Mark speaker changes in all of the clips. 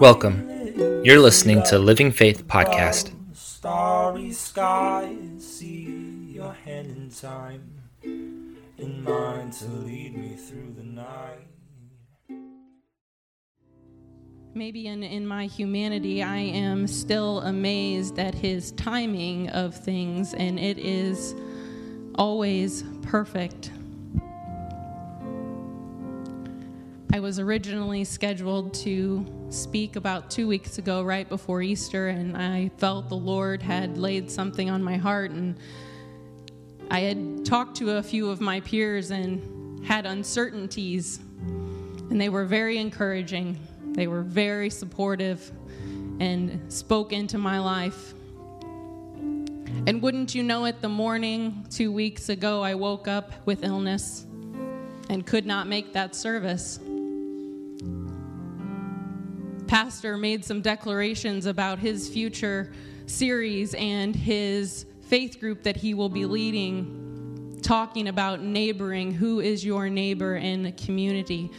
Speaker 1: Welcome. You're listening to Living Faith Podcast.
Speaker 2: Starry skies, see your hand in time, in mine to lead me through the night.
Speaker 3: Maybe in, in my humanity, I am still amazed at his timing of things, and it is always perfect. I was originally scheduled to speak about two weeks ago, right before Easter, and I felt the Lord had laid something on my heart. And I had talked to a few of my peers and had uncertainties, and they were very encouraging. They were very supportive and spoke into my life. And wouldn't you know it, the morning two weeks ago, I woke up with illness and could not make that service pastor made some declarations about his future series and his faith group that he will be leading, talking about neighboring, who is your neighbor in the community.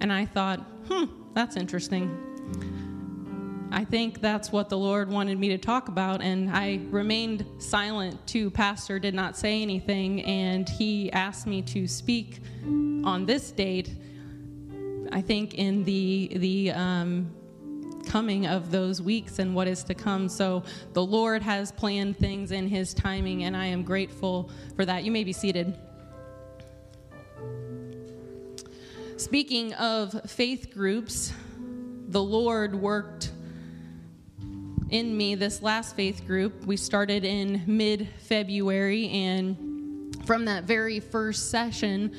Speaker 3: And I thought, hmm, that's interesting. I think that's what the Lord wanted me to talk about, and I remained silent too. Pastor did not say anything, and he asked me to speak on this date. I think in the the um, coming of those weeks and what is to come. So the Lord has planned things in His timing, and I am grateful for that. You may be seated. Speaking of faith groups, the Lord worked in me this last faith group. We started in mid February, and from that very first session,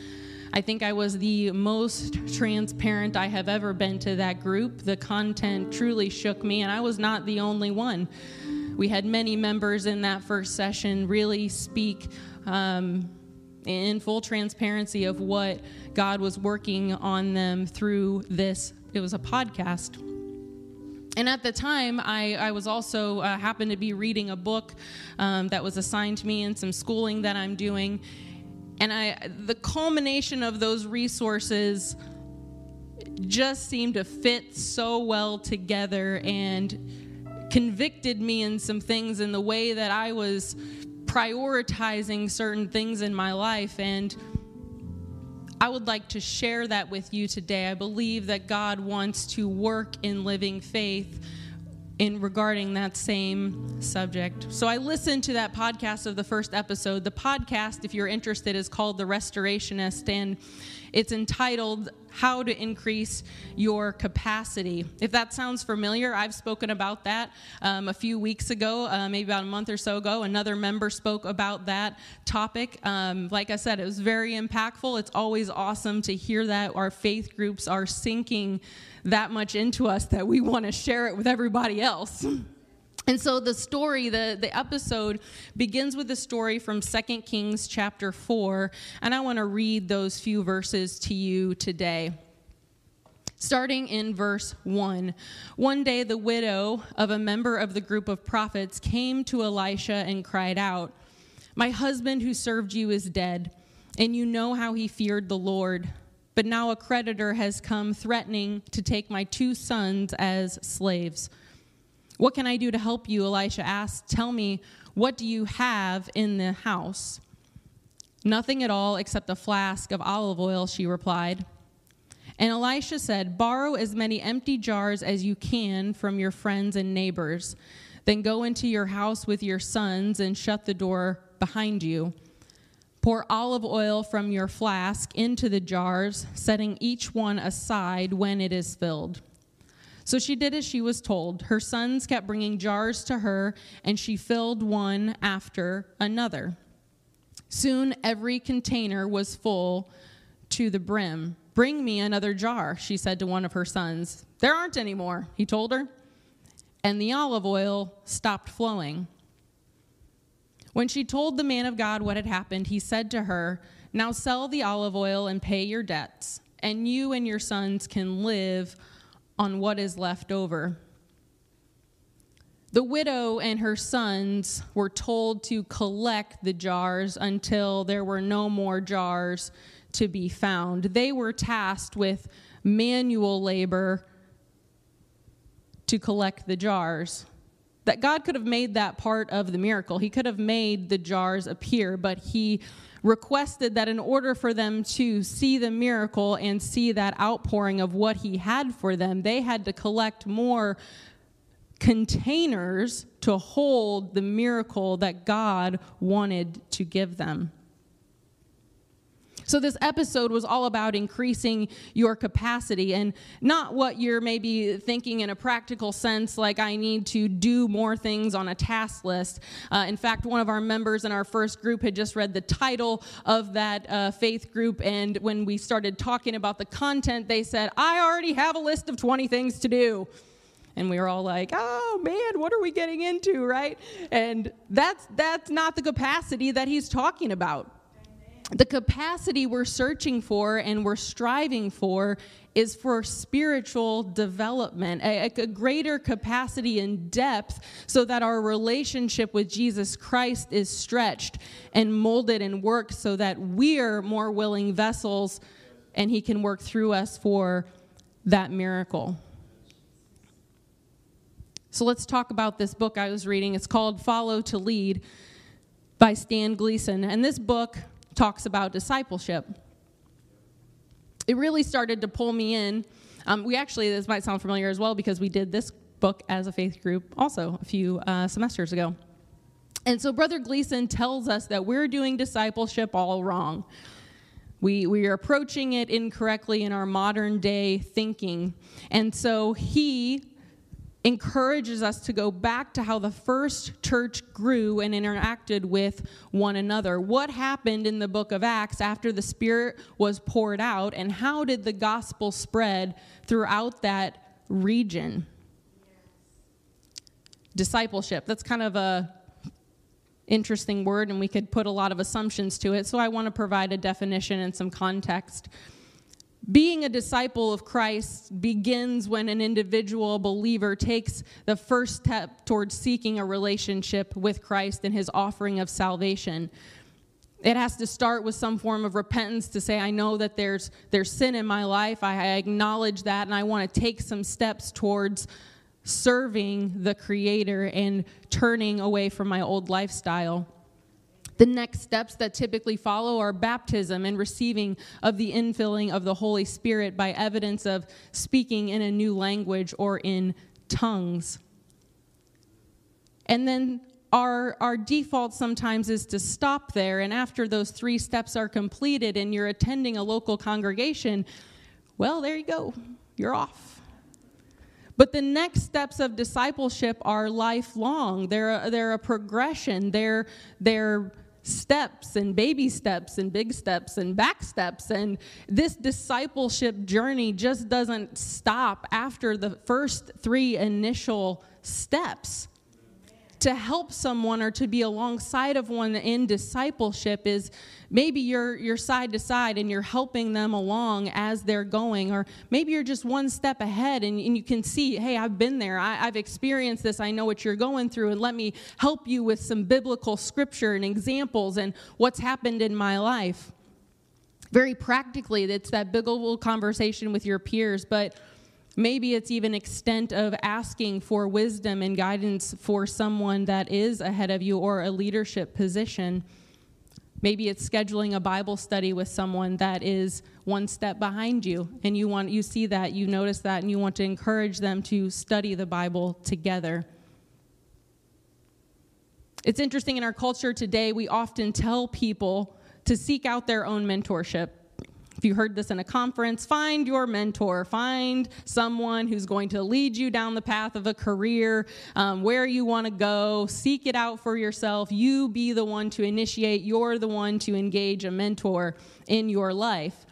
Speaker 3: I think I was the most transparent I have ever been to that group. The content truly shook me, and I was not the only one. We had many members in that first session really speak um, in full transparency of what God was working on them through this. It was a podcast. And at the time, I, I was also uh, happened to be reading a book um, that was assigned to me and some schooling that I'm doing and I, the culmination of those resources just seemed to fit so well together and convicted me in some things in the way that I was prioritizing certain things in my life. And I would like to share that with you today. I believe that God wants to work in living faith in regarding that same subject. So I listened to that podcast of the first episode. The podcast, if you're interested, is called The Restorationist, and it's entitled How to Increase Your Capacity. If that sounds familiar, I've spoken about that um, a few weeks ago, uh, maybe about a month or so ago. Another member spoke about that topic. Um, like I said, it was very impactful. It's always awesome to hear that our faith groups are sinking that much into us that we want to share it with everybody else. And so the story, the, the episode begins with a story from 2 Kings chapter 4, and I want to read those few verses to you today. Starting in verse 1. One day, the widow of a member of the group of prophets came to Elisha and cried out, My husband who served you is dead, and you know how he feared the Lord but now a creditor has come threatening to take my two sons as slaves. What can I do to help you? Elisha asked. Tell me, what do you have in the house? Nothing at all except a flask of olive oil, she replied. And Elisha said, Borrow as many empty jars as you can from your friends and neighbors. Then go into your house with your sons and shut the door behind you. Pour olive oil from your flask into the jars, setting each one aside when it is filled. So she did as she was told. Her sons kept bringing jars to her, and she filled one after another. Soon every container was full to the brim. Bring me another jar, she said to one of her sons. There aren't any more, he told her. And the olive oil stopped flowing. When she told the man of God what had happened, he said to her, Now sell the olive oil and pay your debts, and you and your sons can live on what is left over. The widow and her sons were told to collect the jars until there were no more jars to be found. They were tasked with manual labor to collect the jars. That God could have made that part of the miracle. He could have made the jars appear, but He requested that in order for them to see the miracle and see that outpouring of what He had for them, they had to collect more containers to hold the miracle that God wanted to give them. So, this episode was all about increasing your capacity and not what you're maybe thinking in a practical sense, like I need to do more things on a task list. Uh, in fact, one of our members in our first group had just read the title of that uh, faith group, and when we started talking about the content, they said, I already have a list of 20 things to do. And we were all like, "Oh man, what are we getting into, right?" And that's that's not the capacity that he's talking about the capacity we're searching for and we're striving for is for spiritual development, a, a, greater capacity and depth so that our relationship with Jesus Christ is stretched and molded and worked so that we're more willing vessels and He can work through us for that miracle. So let's talk about this book I was reading. It's called Follow to Lead by Stan Gleason. And this book talks about discipleship. It really started to pull me in. Um, we actually, this might sound familiar as well because we did this book as a faith group also a few uh, semesters ago. And so Brother Gleason tells us that we're doing discipleship all wrong. We, we are approaching it incorrectly in our modern day thinking. And so he encourages us to go back to how the first church grew and interacted with one another. What happened in the book of Acts after the Spirit was poured out, and how did the gospel spread throughout that region? Discipleship. That's kind of a interesting word and we could put a lot of assumptions to it so i want to provide a definition and some context being a disciple of Christ begins when an individual believer takes the first step towards seeking a relationship with Christ and his offering of salvation. It has to start with some form of repentance to say, I know that there's, there's sin in my life. I, I acknowledge that, and I want to take some steps towards serving the Creator and turning away from my old lifestyle. The next steps that typically follow are baptism and receiving of the infilling of the Holy Spirit by evidence of speaking in a new language or in tongues. And then our, our default sometimes is to stop there, and after those three steps are completed and you're attending a local congregation, well, there you go, you're off. But the next steps of discipleship are lifelong. They're a, they're a progression. They're, they're steps and baby steps and big steps and back steps. And this discipleship journey just doesn't stop after the first three initial steps to help someone or to be alongside of one in discipleship is maybe you're you're side to side and you're helping them along as they're going or maybe you're just one step ahead and, and you can see hey i've been there. I, i've experienced this. I know what you're going through and let me help you with some biblical scripture and examples and what's happened in my life. Very practically it's that biblical conversation with your peers but Maybe it's even extent of asking for wisdom and guidance for someone that is ahead of you or a leadership position. Maybe it's scheduling a Bible study with someone that is one step behind you and you want you see that, you notice that and you want to encourage them to study the Bible together. It's interesting in our culture today we often tell people to seek out their own mentorship. If you heard this in a conference, find your mentor. Find someone who's going to lead you down the path of a career, um, where you want to go. Seek it out for yourself. You be the one to initiate. You're the one to engage a mentor in your life.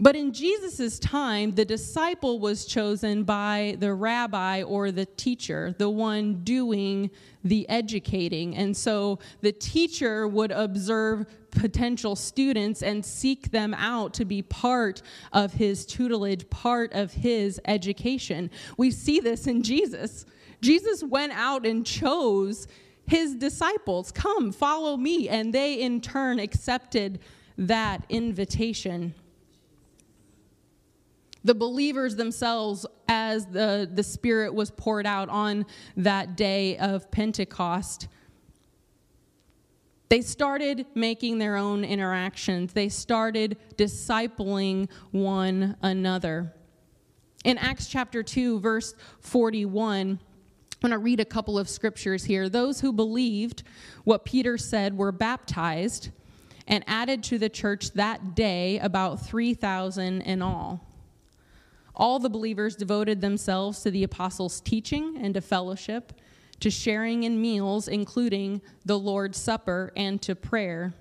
Speaker 3: But in Jesus' time, the disciple was chosen by the rabbi or the teacher, the one doing the educating. And so the teacher would observe potential students and seek them out to be part of his tutelage, part of his education. We see this in Jesus. Jesus went out and chose his disciples, Come, follow me. And they in turn accepted that invitation. The believers themselves, as the, the Spirit was poured out on that day of Pentecost, they started making their own interactions. They started discipling one another. In Acts chapter 2, verse 41, I'm going to read a couple of scriptures here. Those who believed what Peter said were baptized and added to the church that day about 3,000 in all. All the believers devoted themselves to the apostles' teaching and to fellowship, to sharing in meals, including the Lord's Supper, and to prayer.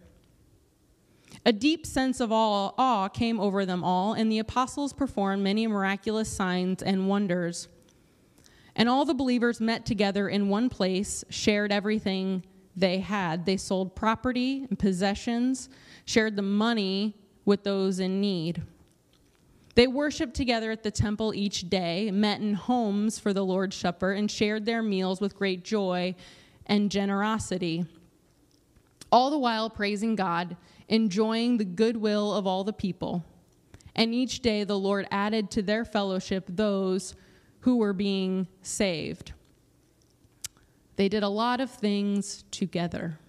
Speaker 3: A deep sense of awe came over them all, and the apostles performed many miraculous signs and wonders. And all the believers met together in one place, shared everything they had. They sold property and possessions, shared the money with those in need. They worshiped together at the temple each day, met in homes for the Lord's Supper, and shared their meals with great joy and generosity. All the while praising God, enjoying the goodwill of all the people. And each day the Lord added to their fellowship those who were being saved. They did a lot of things together.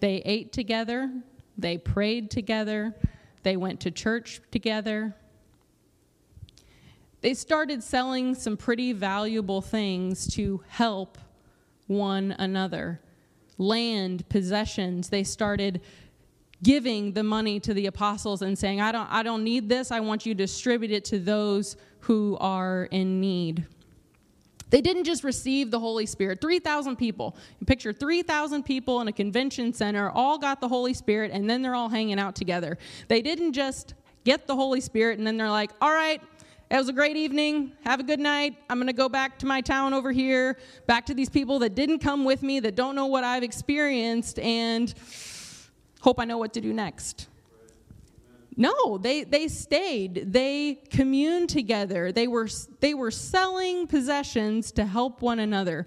Speaker 3: They ate together, they prayed together, they went to church together. They started selling some pretty valuable things to help one another land, possessions. They started giving the money to the apostles and saying, I don't, I don't need this. I want you to distribute it to those who are in need. They didn't just receive the Holy Spirit. 3,000 people. You picture 3,000 people in a convention center, all got the Holy Spirit, and then they're all hanging out together. They didn't just get the Holy Spirit and then they're like, all right, it was a great evening. Have a good night. I'm going to go back to my town over here, back to these people that didn't come with me, that don't know what I've experienced, and hope I know what to do next. No, they, they stayed. They communed together. They were, they were selling possessions to help one another.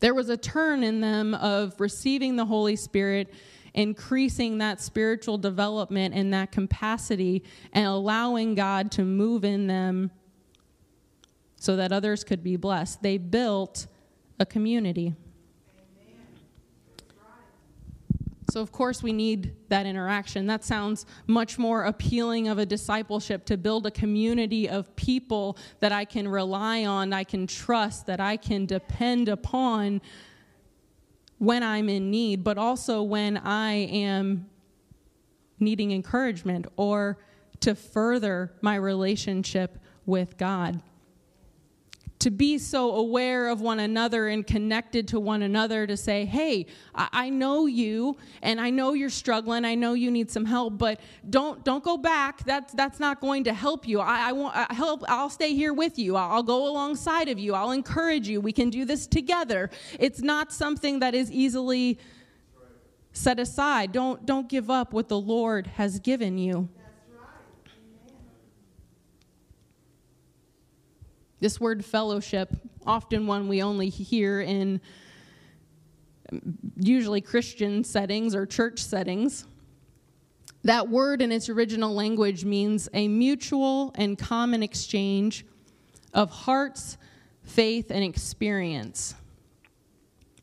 Speaker 3: There was a turn in them of receiving the Holy Spirit, increasing that spiritual development and that capacity, and allowing God to move in them so that others could be blessed. They built a community. So, of course, we need that interaction. That sounds much more appealing of a discipleship to build a community of people that I can rely on, I can trust, that I can depend upon when I'm in need, but also when I am needing encouragement or to further my relationship with God to be so aware of one another and connected to one another to say, hey, I, know you and I know you're struggling. I know you need some help, but don't don't go back. That's that's not going to help you. I, I want I help. I'll stay here with you. I'll, I'll go alongside of you. I'll encourage you. We can do this together. It's not something that is easily set aside. Don't don't give up what the Lord has given you. This word fellowship, often one we only hear in usually Christian settings or church settings. That word in its original language means a mutual and common exchange of hearts, faith, and experience.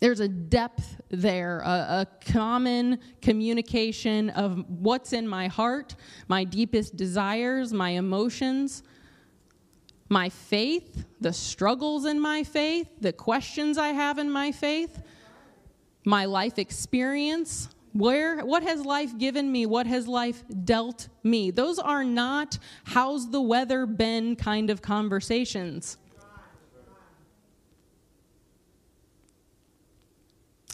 Speaker 3: There's a depth there, a, a, common communication of what's in my heart, my deepest desires, my emotions, my faith, the struggles in my faith, the questions I have in my faith, my life experience. Where, what has life given me? What has life dealt me? Those are not how's the weather been kind of conversations.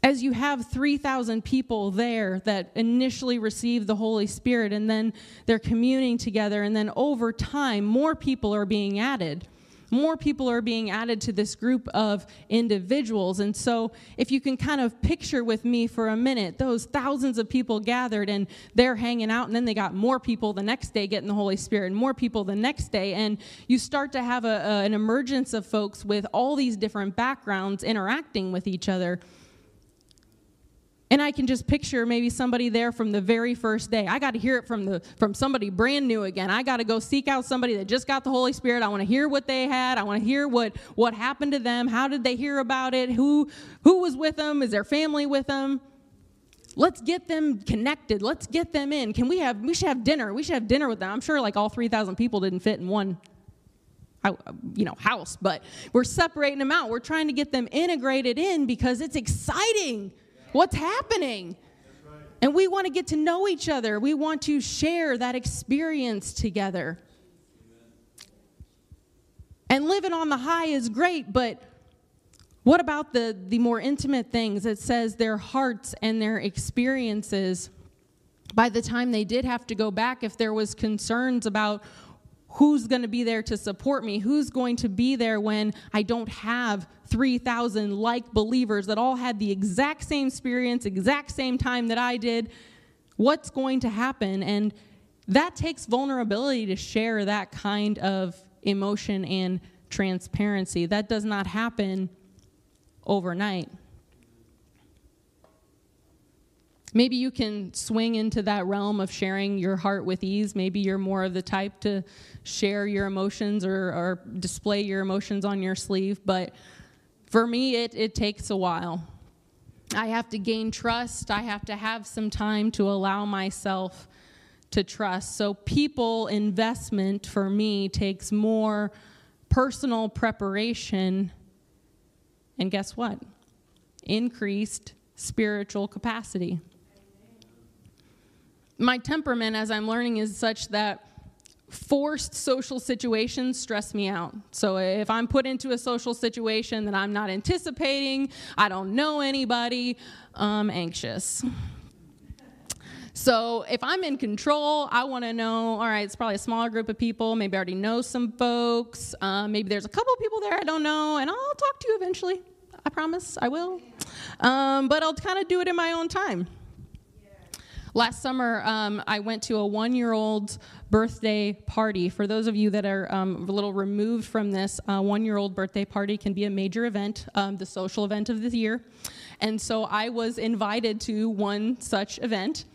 Speaker 3: As you have 3,000 people there that initially receive the Holy Spirit and then they're communing together, and then over time, more people are being added. More people are being added to this group of individuals. And so, if you can kind of picture with me for a minute, those thousands of people gathered and they're hanging out, and then they got more people the next day getting the Holy Spirit, and more people the next day. And you start to have a, a, an emergence of folks with all these different backgrounds interacting with each other And I can just picture maybe somebody there from the very first day. I got to hear it from the from somebody brand new again. I got to go seek out somebody that just got the Holy Spirit. I want to hear what they had. I want to hear what what happened to them. How did they hear about it? Who who was with them? Is their family with them? Let's get them connected. Let's get them in. Can we have we should have dinner. We should have dinner with them. I'm sure like all 3,000 people didn't fit in one uh, you know house, but we're separating them out. We're trying to get them integrated in because it's exciting what's happening. And we want to get to know each other. We want to share that experience together. And living on the high is great, but what about the, the more intimate things? It says their hearts and their experiences. By the time they did have to go back, if there was concerns about who's going to be there to support me, who's going to be there when I don't have 3,000 like believers that all had the exact same experience, exact same time that I did, what's going to happen? And that takes vulnerability to share that kind of emotion and transparency. That does not happen overnight. Maybe you can swing into that realm of sharing your heart with ease. Maybe you're more of the type to share your emotions or, or display your emotions on your sleeve. But for me, it, it takes a while. I have to gain trust. I have to have some time to allow myself to trust. So, people investment for me takes more personal preparation. And guess what? Increased spiritual capacity. My temperament, as I'm learning, is such that forced social situations stress me out. So if I'm put into a social situation that I'm not anticipating, I don't know anybody, I'm anxious. So if I'm in control, I want to know, all right, it's probably a smaller group of people. Maybe I already know some folks. Um, maybe there's a couple people there I don't know, and I'll talk to you eventually. I promise I will. Um, but I'll kind of do it in my own time. Last summer, um, I went to a one year old birthday party. For those of you that are um, a little removed from this, a one year old birthday party can be a major event, um, the social event of the year. And so I was invited to one such event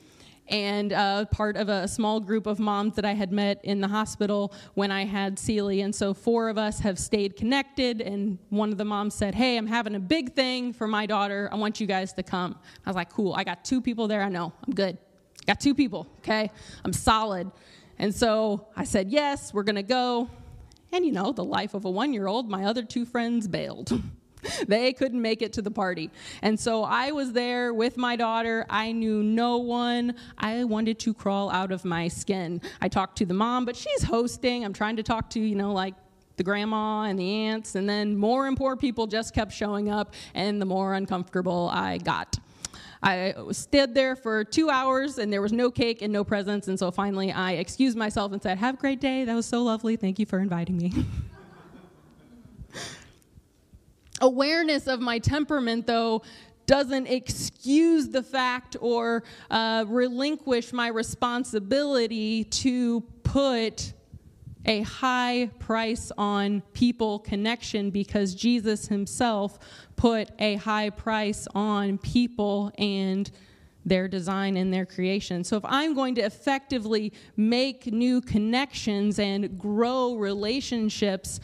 Speaker 3: and uh, part of a small group of moms that I had met in the hospital when I had Celie. And so four of us have stayed connected. And one of the moms said, Hey, I'm having a big thing for my daughter. I want you guys to come. I was like, Cool. I got two people there. I know. I'm good. Got two people, okay? I'm solid. And so I said, yes, we're gonna go. And you know, the life of a one year old, my other two friends bailed. they couldn't make it to the party. And so I was there with my daughter. I knew no one. I wanted to crawl out of my skin. I talked to the mom, but she's hosting. I'm trying to talk to, you know, like the grandma and the aunts. And then more and more people just kept showing up, and the more uncomfortable I got. I stood there for two hours and there was no cake and no presents. And so finally I excused myself and said, Have a great day. That was so lovely. Thank you for inviting me. Awareness of my temperament, though, doesn't excuse the fact or uh, relinquish my responsibility to put a high price on people connection because Jesus himself put a high price on people and their design and their creation. So if I'm going to effectively make new connections and grow relationships,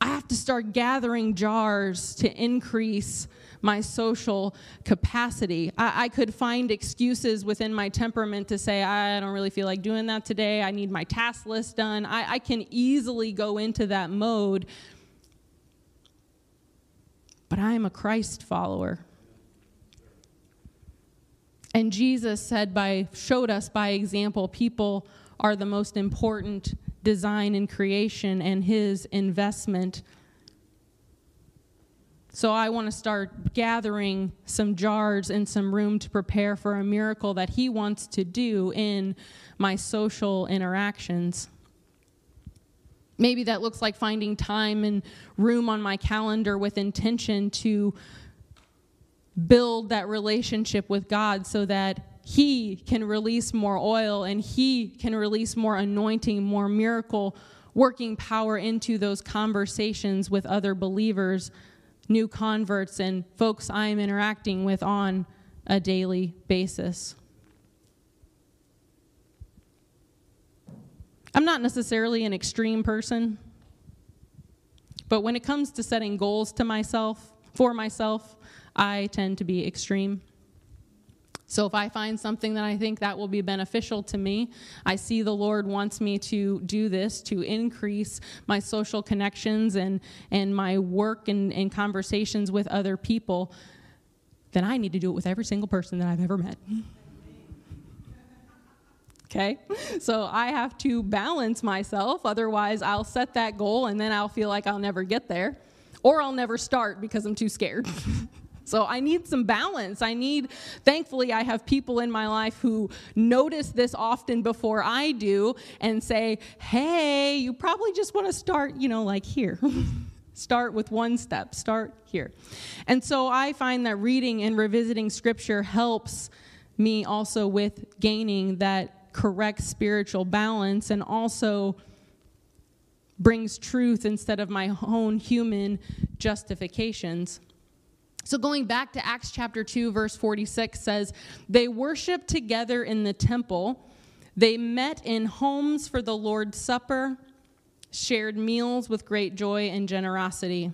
Speaker 3: I have to start gathering jars to increase my social capacity. I, I, could find excuses within my temperament to say, I don't really feel like doing that today. I need my task list done. I, I can easily go into that mode but I am a Christ follower. And Jesus said by showed us by example people are the most important design in creation and his investment. So I want to start gathering some jars and some room to prepare for a miracle that he wants to do in my social interactions. Maybe that looks like finding time and room on my calendar with intention to build that relationship with God so that He can release more oil and He can release more anointing, more miracle working power into those conversations with other believers, new converts, and folks I am interacting with on a daily basis. I'm not necessarily an extreme person, but when it comes to setting goals to myself, for myself, I tend to be extreme. So if I find something that I think that will be beneficial to me, I see the Lord wants me to do this to increase my social connections and, and my work and, and conversations with other people, then I need to do it with every single person that I've ever met. Okay? So I have to balance myself, otherwise, I'll set that goal and then I'll feel like I'll never get there, or I'll never start because I'm too scared. So I need some balance. I need, thankfully, I have people in my life who notice this often before I do and say, hey, you probably just want to start, you know, like here. start with one step, start here. And so I find that reading and revisiting scripture helps me also with gaining that correct spiritual balance and also brings truth instead of my own human justifications. So, going back to Acts chapter 2, verse 46 says, They worshiped together in the temple. They met in homes for the Lord's Supper, shared meals with great joy and generosity.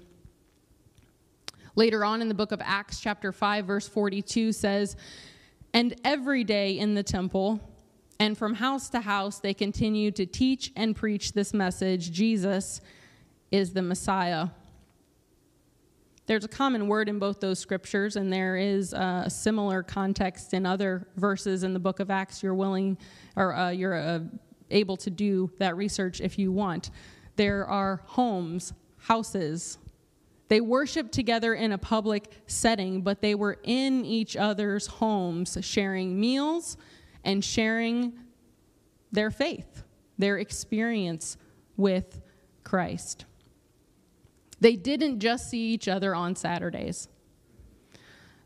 Speaker 3: Later on in the book of Acts, chapter 5, verse 42 says, And every day in the temple, and from house to house, they continued to teach and preach this message Jesus is the Messiah. There's a common word in both those scriptures, and there is a similar context in other verses in the book of Acts. You're willing, or uh, you're uh, able to do that research if you want. There are homes, houses. They worshiped together in a public setting, but they were in each other's homes, sharing meals and sharing their faith, their experience with Christ. They didn't just see each other on Saturdays.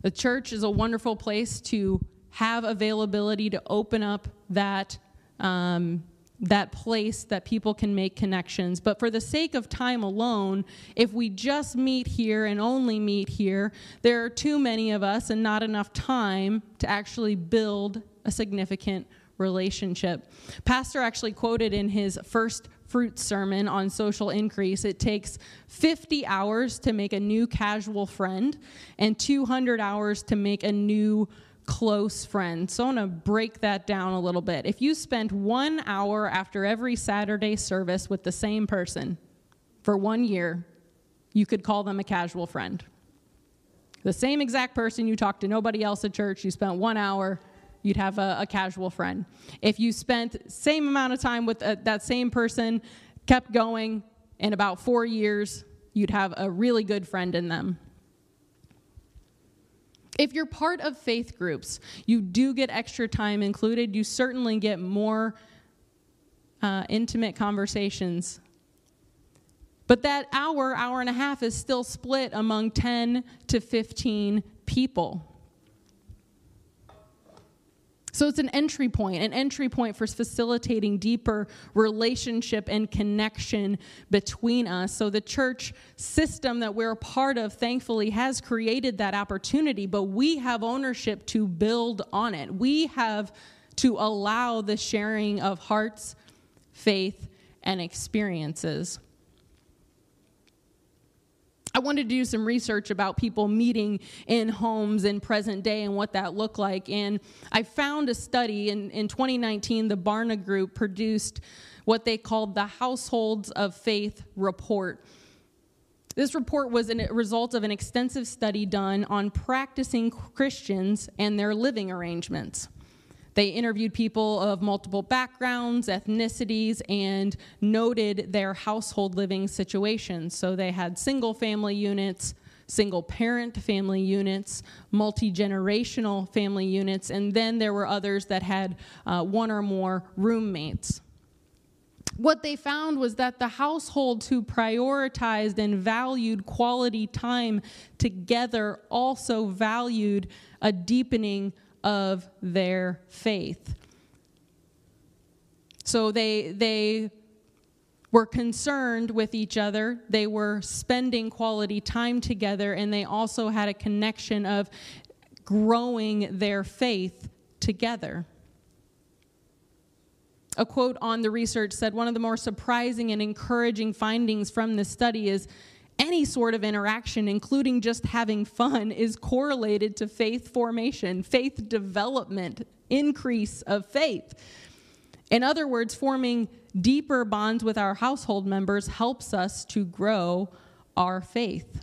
Speaker 3: The church is a wonderful place to have availability to open up that, um, that place that people can make connections. But for the sake of time alone, if we just meet here and only meet here, there are too many of us and not enough time to actually build a significant relationship. Pastor actually quoted in his first fruit sermon on social increase, it takes 50 hours to make a new casual friend and 200 hours to make a new close friend. So I'm going to break that down a little bit. If you spent one hour after every Saturday service with the same person for one year, you could call them a casual friend. The same exact person you talked to nobody else at church, you spent one hour you'd have a, a casual friend. If you spent same amount of time with a, uh, that same person, kept going, in about four years, you'd have a really good friend in them. If you're part of faith groups, you do get extra time included. You certainly get more uh, intimate conversations. But that hour, hour and a half is still split among 10 to 15 people. So it's an entry point, an entry point for facilitating deeper relationship and connection between us. So the church system that we're a part of, thankfully, has created that opportunity, but we have ownership to build on it. We have to allow the sharing of hearts, faith, and experiences. I wanted to do some research about people meeting in homes in present day and what that looked like. And I found a study in, in 2019, the Barna Group produced what they called the Households of Faith report. This report was a result of an extensive study done on practicing Christians and their living arrangements. They interviewed people of multiple backgrounds, ethnicities, and noted their household living situations. So they had single family units, single parent family units, multi generational family units, and then there were others that had uh, one or more roommates. What they found was that the households who prioritized and valued quality time together also valued a deepening of their faith. So they, they were concerned with each other, they were spending quality time together, and they also had a connection of growing their faith together. A quote on the research said one of the more surprising and encouraging findings from this study is any sort of interaction, including just having fun, is correlated to faith formation, faith development, increase of faith. In other words, forming deeper bonds with our household members helps us to grow our faith.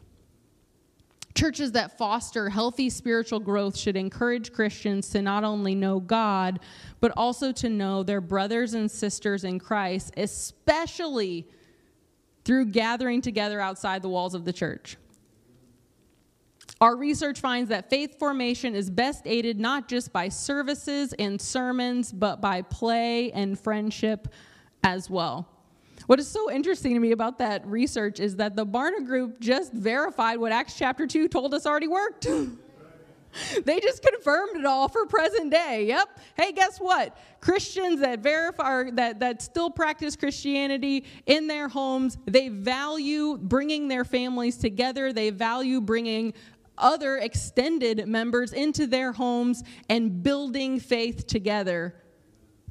Speaker 3: Churches that foster healthy spiritual growth should encourage Christians to not only know God, but also to know their brothers and sisters in Christ, especially through gathering together outside the walls of the church. Our research finds that faith formation is best aided not just by services and sermons, but by play and friendship as well. What is so interesting to me about that research is that the Barna Group just verified what Acts chapter 2 told us already worked. they just confirmed it all for present day. Yep. Hey, guess what? Christians that verify that that still practice Christianity in their homes, they value bringing their families together. They value bringing other extended members into their homes and building faith together.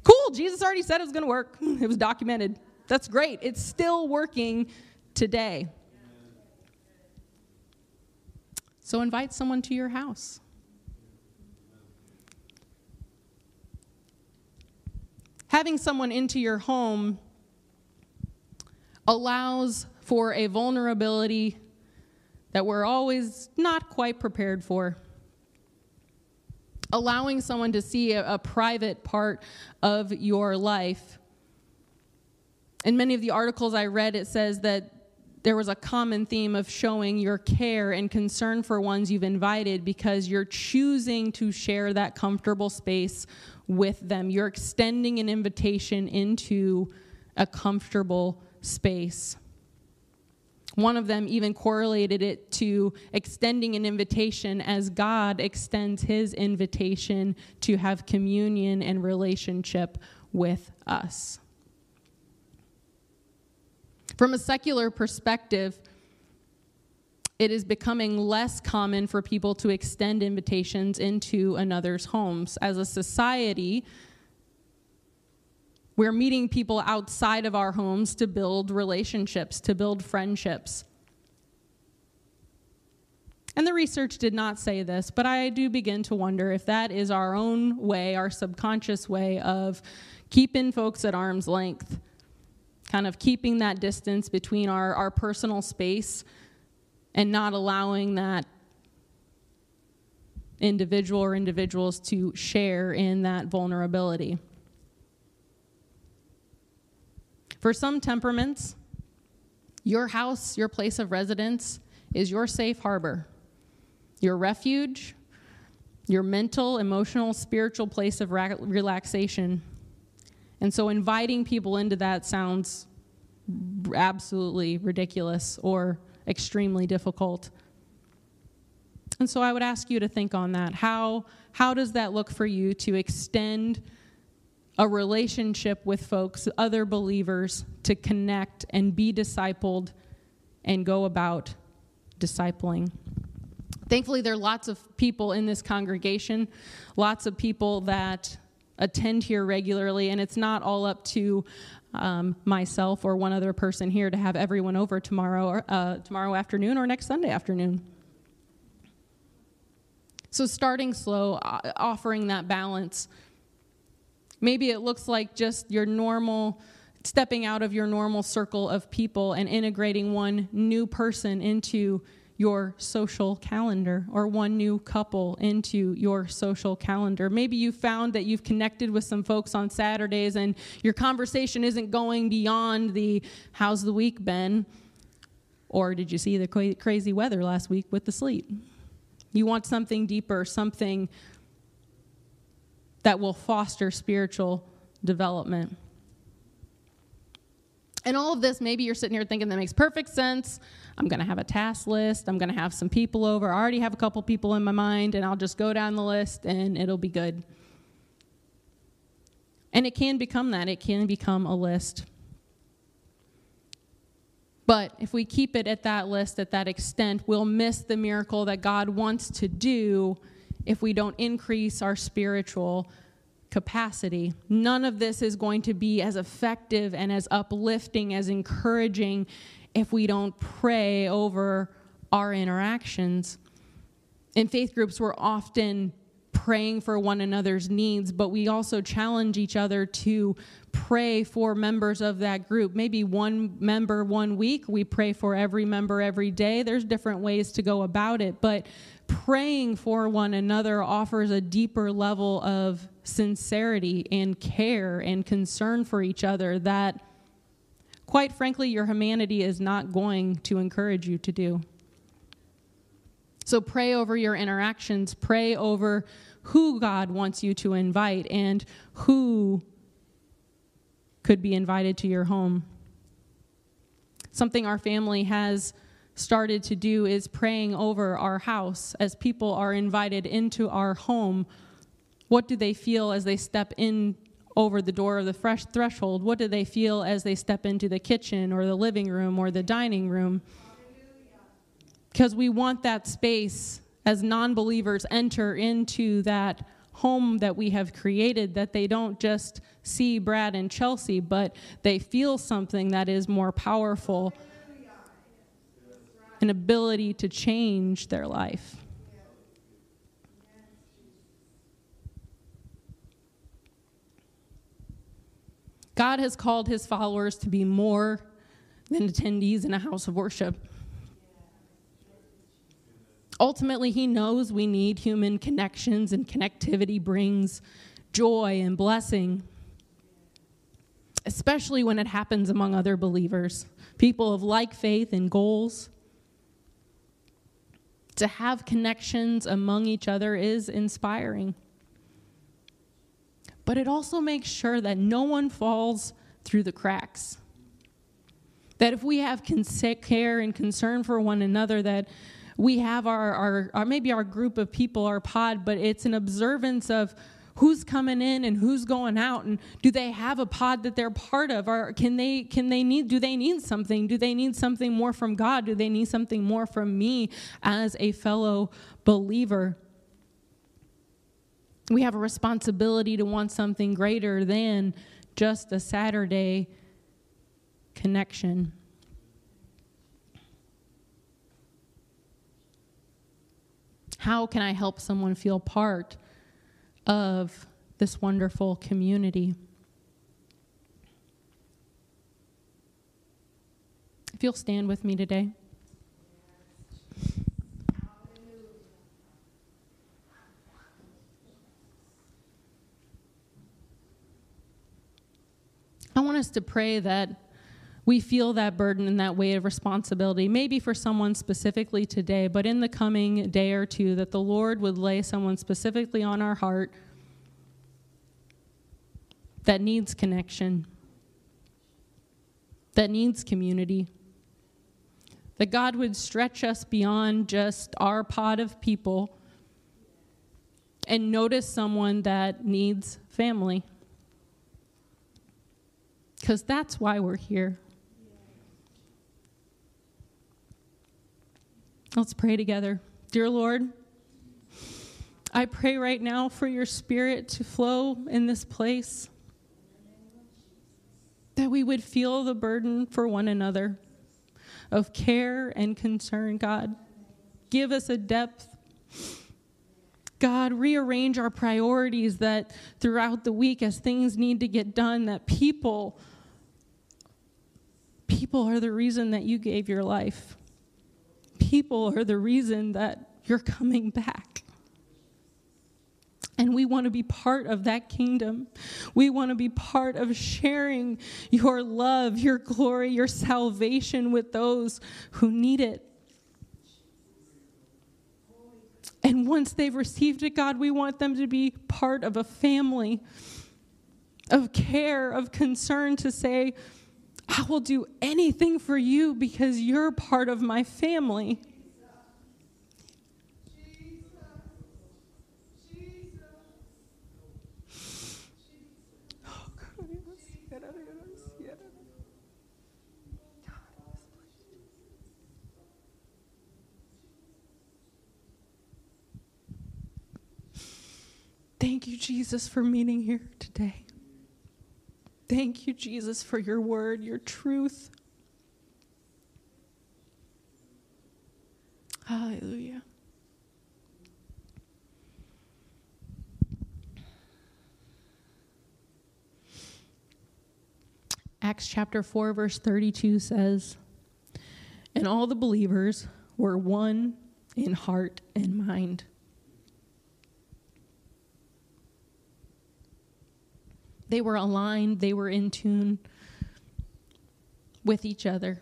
Speaker 3: Cool. Jesus already said it was going to work. It was documented. That's great. It's still working today. So invite someone to your house. Having someone into your home allows for a vulnerability that we're always not quite prepared for. Allowing someone to see a, a private part of your life in many of the articles I read, it says that there was a common theme of showing your care and concern for ones you've invited because you're choosing to share that comfortable space with them. You're extending an invitation into a comfortable space. One of them even correlated it to extending an invitation as God extends his invitation to have communion and relationship with us. From a secular perspective, it is becoming less common for people to extend invitations into another's homes. As a society, we're meeting people outside of our homes to build relationships, to build friendships. And the research did not say this, but I do begin to wonder if that is our own way, our subconscious way of keeping folks at arm's length kind of keeping that distance between our, our personal space and not allowing that individual or individuals to share in that vulnerability. For some temperaments, your house, your place of residence, is your safe harbor, your refuge, your mental, emotional, spiritual place of relaxation. And so inviting people into that sounds absolutely ridiculous or extremely difficult. And so I would ask you to think on that. How, how does that look for you to extend a relationship with folks, other believers, to connect and be discipled and go about discipling? Thankfully, there are lots of people in this congregation, lots of people that attend here regularly, and it's not all up to um, myself or one other person here to have everyone over tomorrow or, uh, tomorrow afternoon or next Sunday afternoon. So starting slow, offering that balance. Maybe it looks like just your normal stepping out of your normal circle of people and integrating one new person into your social calendar or one new couple into your social calendar. Maybe you found that you've connected with some folks on Saturdays and your conversation isn't going beyond the how's the week been? Or did you see the crazy weather last week with the sleet? You want something deeper, something that will foster spiritual development. And all of this, maybe you're sitting here thinking that makes perfect sense. I'm going to have a task list. I'm going to have some people over. I already have a couple people in my mind, and I'll just go down the list and it'll be good. And it can become that. It can become a list. But if we keep it at that list, at that extent, we'll miss the miracle that God wants to do if we don't increase our spiritual capacity. None of this is going to be as effective and as uplifting, as encouraging if we don't pray over our interactions. In faith groups, we're often praying for one another's needs, but we also challenge each other to pray for members of that group. Maybe one member one week, we pray for every member every day. There's different ways to go about it, but praying for one another offers a deeper level of sincerity and care and concern for each other that, quite frankly, your humanity is not going to encourage you to do. So pray over your interactions, pray over who God wants you to invite and who could be invited to your home. Something our family has started to do is praying over our house as people are invited into our home. What do they feel as they step in over the door of the fresh threshold? What do they feel as they step into the kitchen or the living room or the dining room? Because we want that space as non believers enter into that home that we have created, that they don't just see Brad and Chelsea, but they feel something that is more powerful an ability to change their life. God has called his followers to be more than attendees in a house of worship. Ultimately, he knows we need human connections, and connectivity brings joy and blessing, especially when it happens among other believers, people of like faith and goals. To have connections among each other is inspiring. But it also makes sure that no one falls through the cracks. That if we have care and concern for one another, that we have our, our, our, maybe our group of people, our pod, but it's an observance of who's coming in and who's going out and do they have a pod that they're part of? Or can they can they need do they need something? Do they need something more from god? Do they need something more from me as a fellow believer we have a responsibility to want something greater than just a saturday connection how can i help someone feel part of this wonderful community. If you'll stand with me today. I want us to pray that we feel that burden and that weight of responsibility, maybe for someone specifically today, but in the coming day or two, that the Lord would lay someone specifically on our heart that needs connection, that needs community. That God would stretch us beyond just our pod of people and notice someone that needs family. Because that's why we're here. Let's pray together. Dear Lord, I pray right now for your spirit to flow in this place, that we would feel the burden for one another of care and concern, God. Give us a depth. God, rearrange our priorities that throughout the week, as things need to get done, that people, people are the reason that you gave your life people are the reason that you're coming back. And we want to be part of that kingdom. We want to be part of sharing your love, your glory, your salvation with those who need it. And once they've received it, God, we want them to be part of a family of care, of concern to say, I will do anything for you because you're part of my family. Thank you, Jesus, for meeting here today. Thank you, Jesus, for your word, your truth. Hallelujah. Acts chapter 4, verse 32 says, And all the believers were one in heart and mind. They were aligned, they were in tune with each other.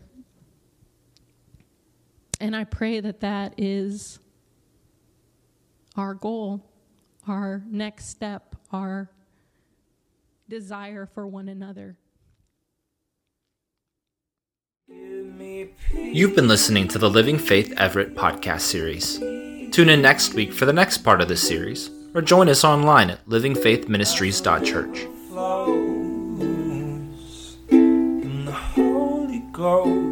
Speaker 3: And I pray that that is our goal, our next step, our desire for one another.
Speaker 1: You've been listening to the Living Faith Everett podcast series. Tune in next week for the next part of this series, or join us online at livingfaithministries.church.
Speaker 2: flows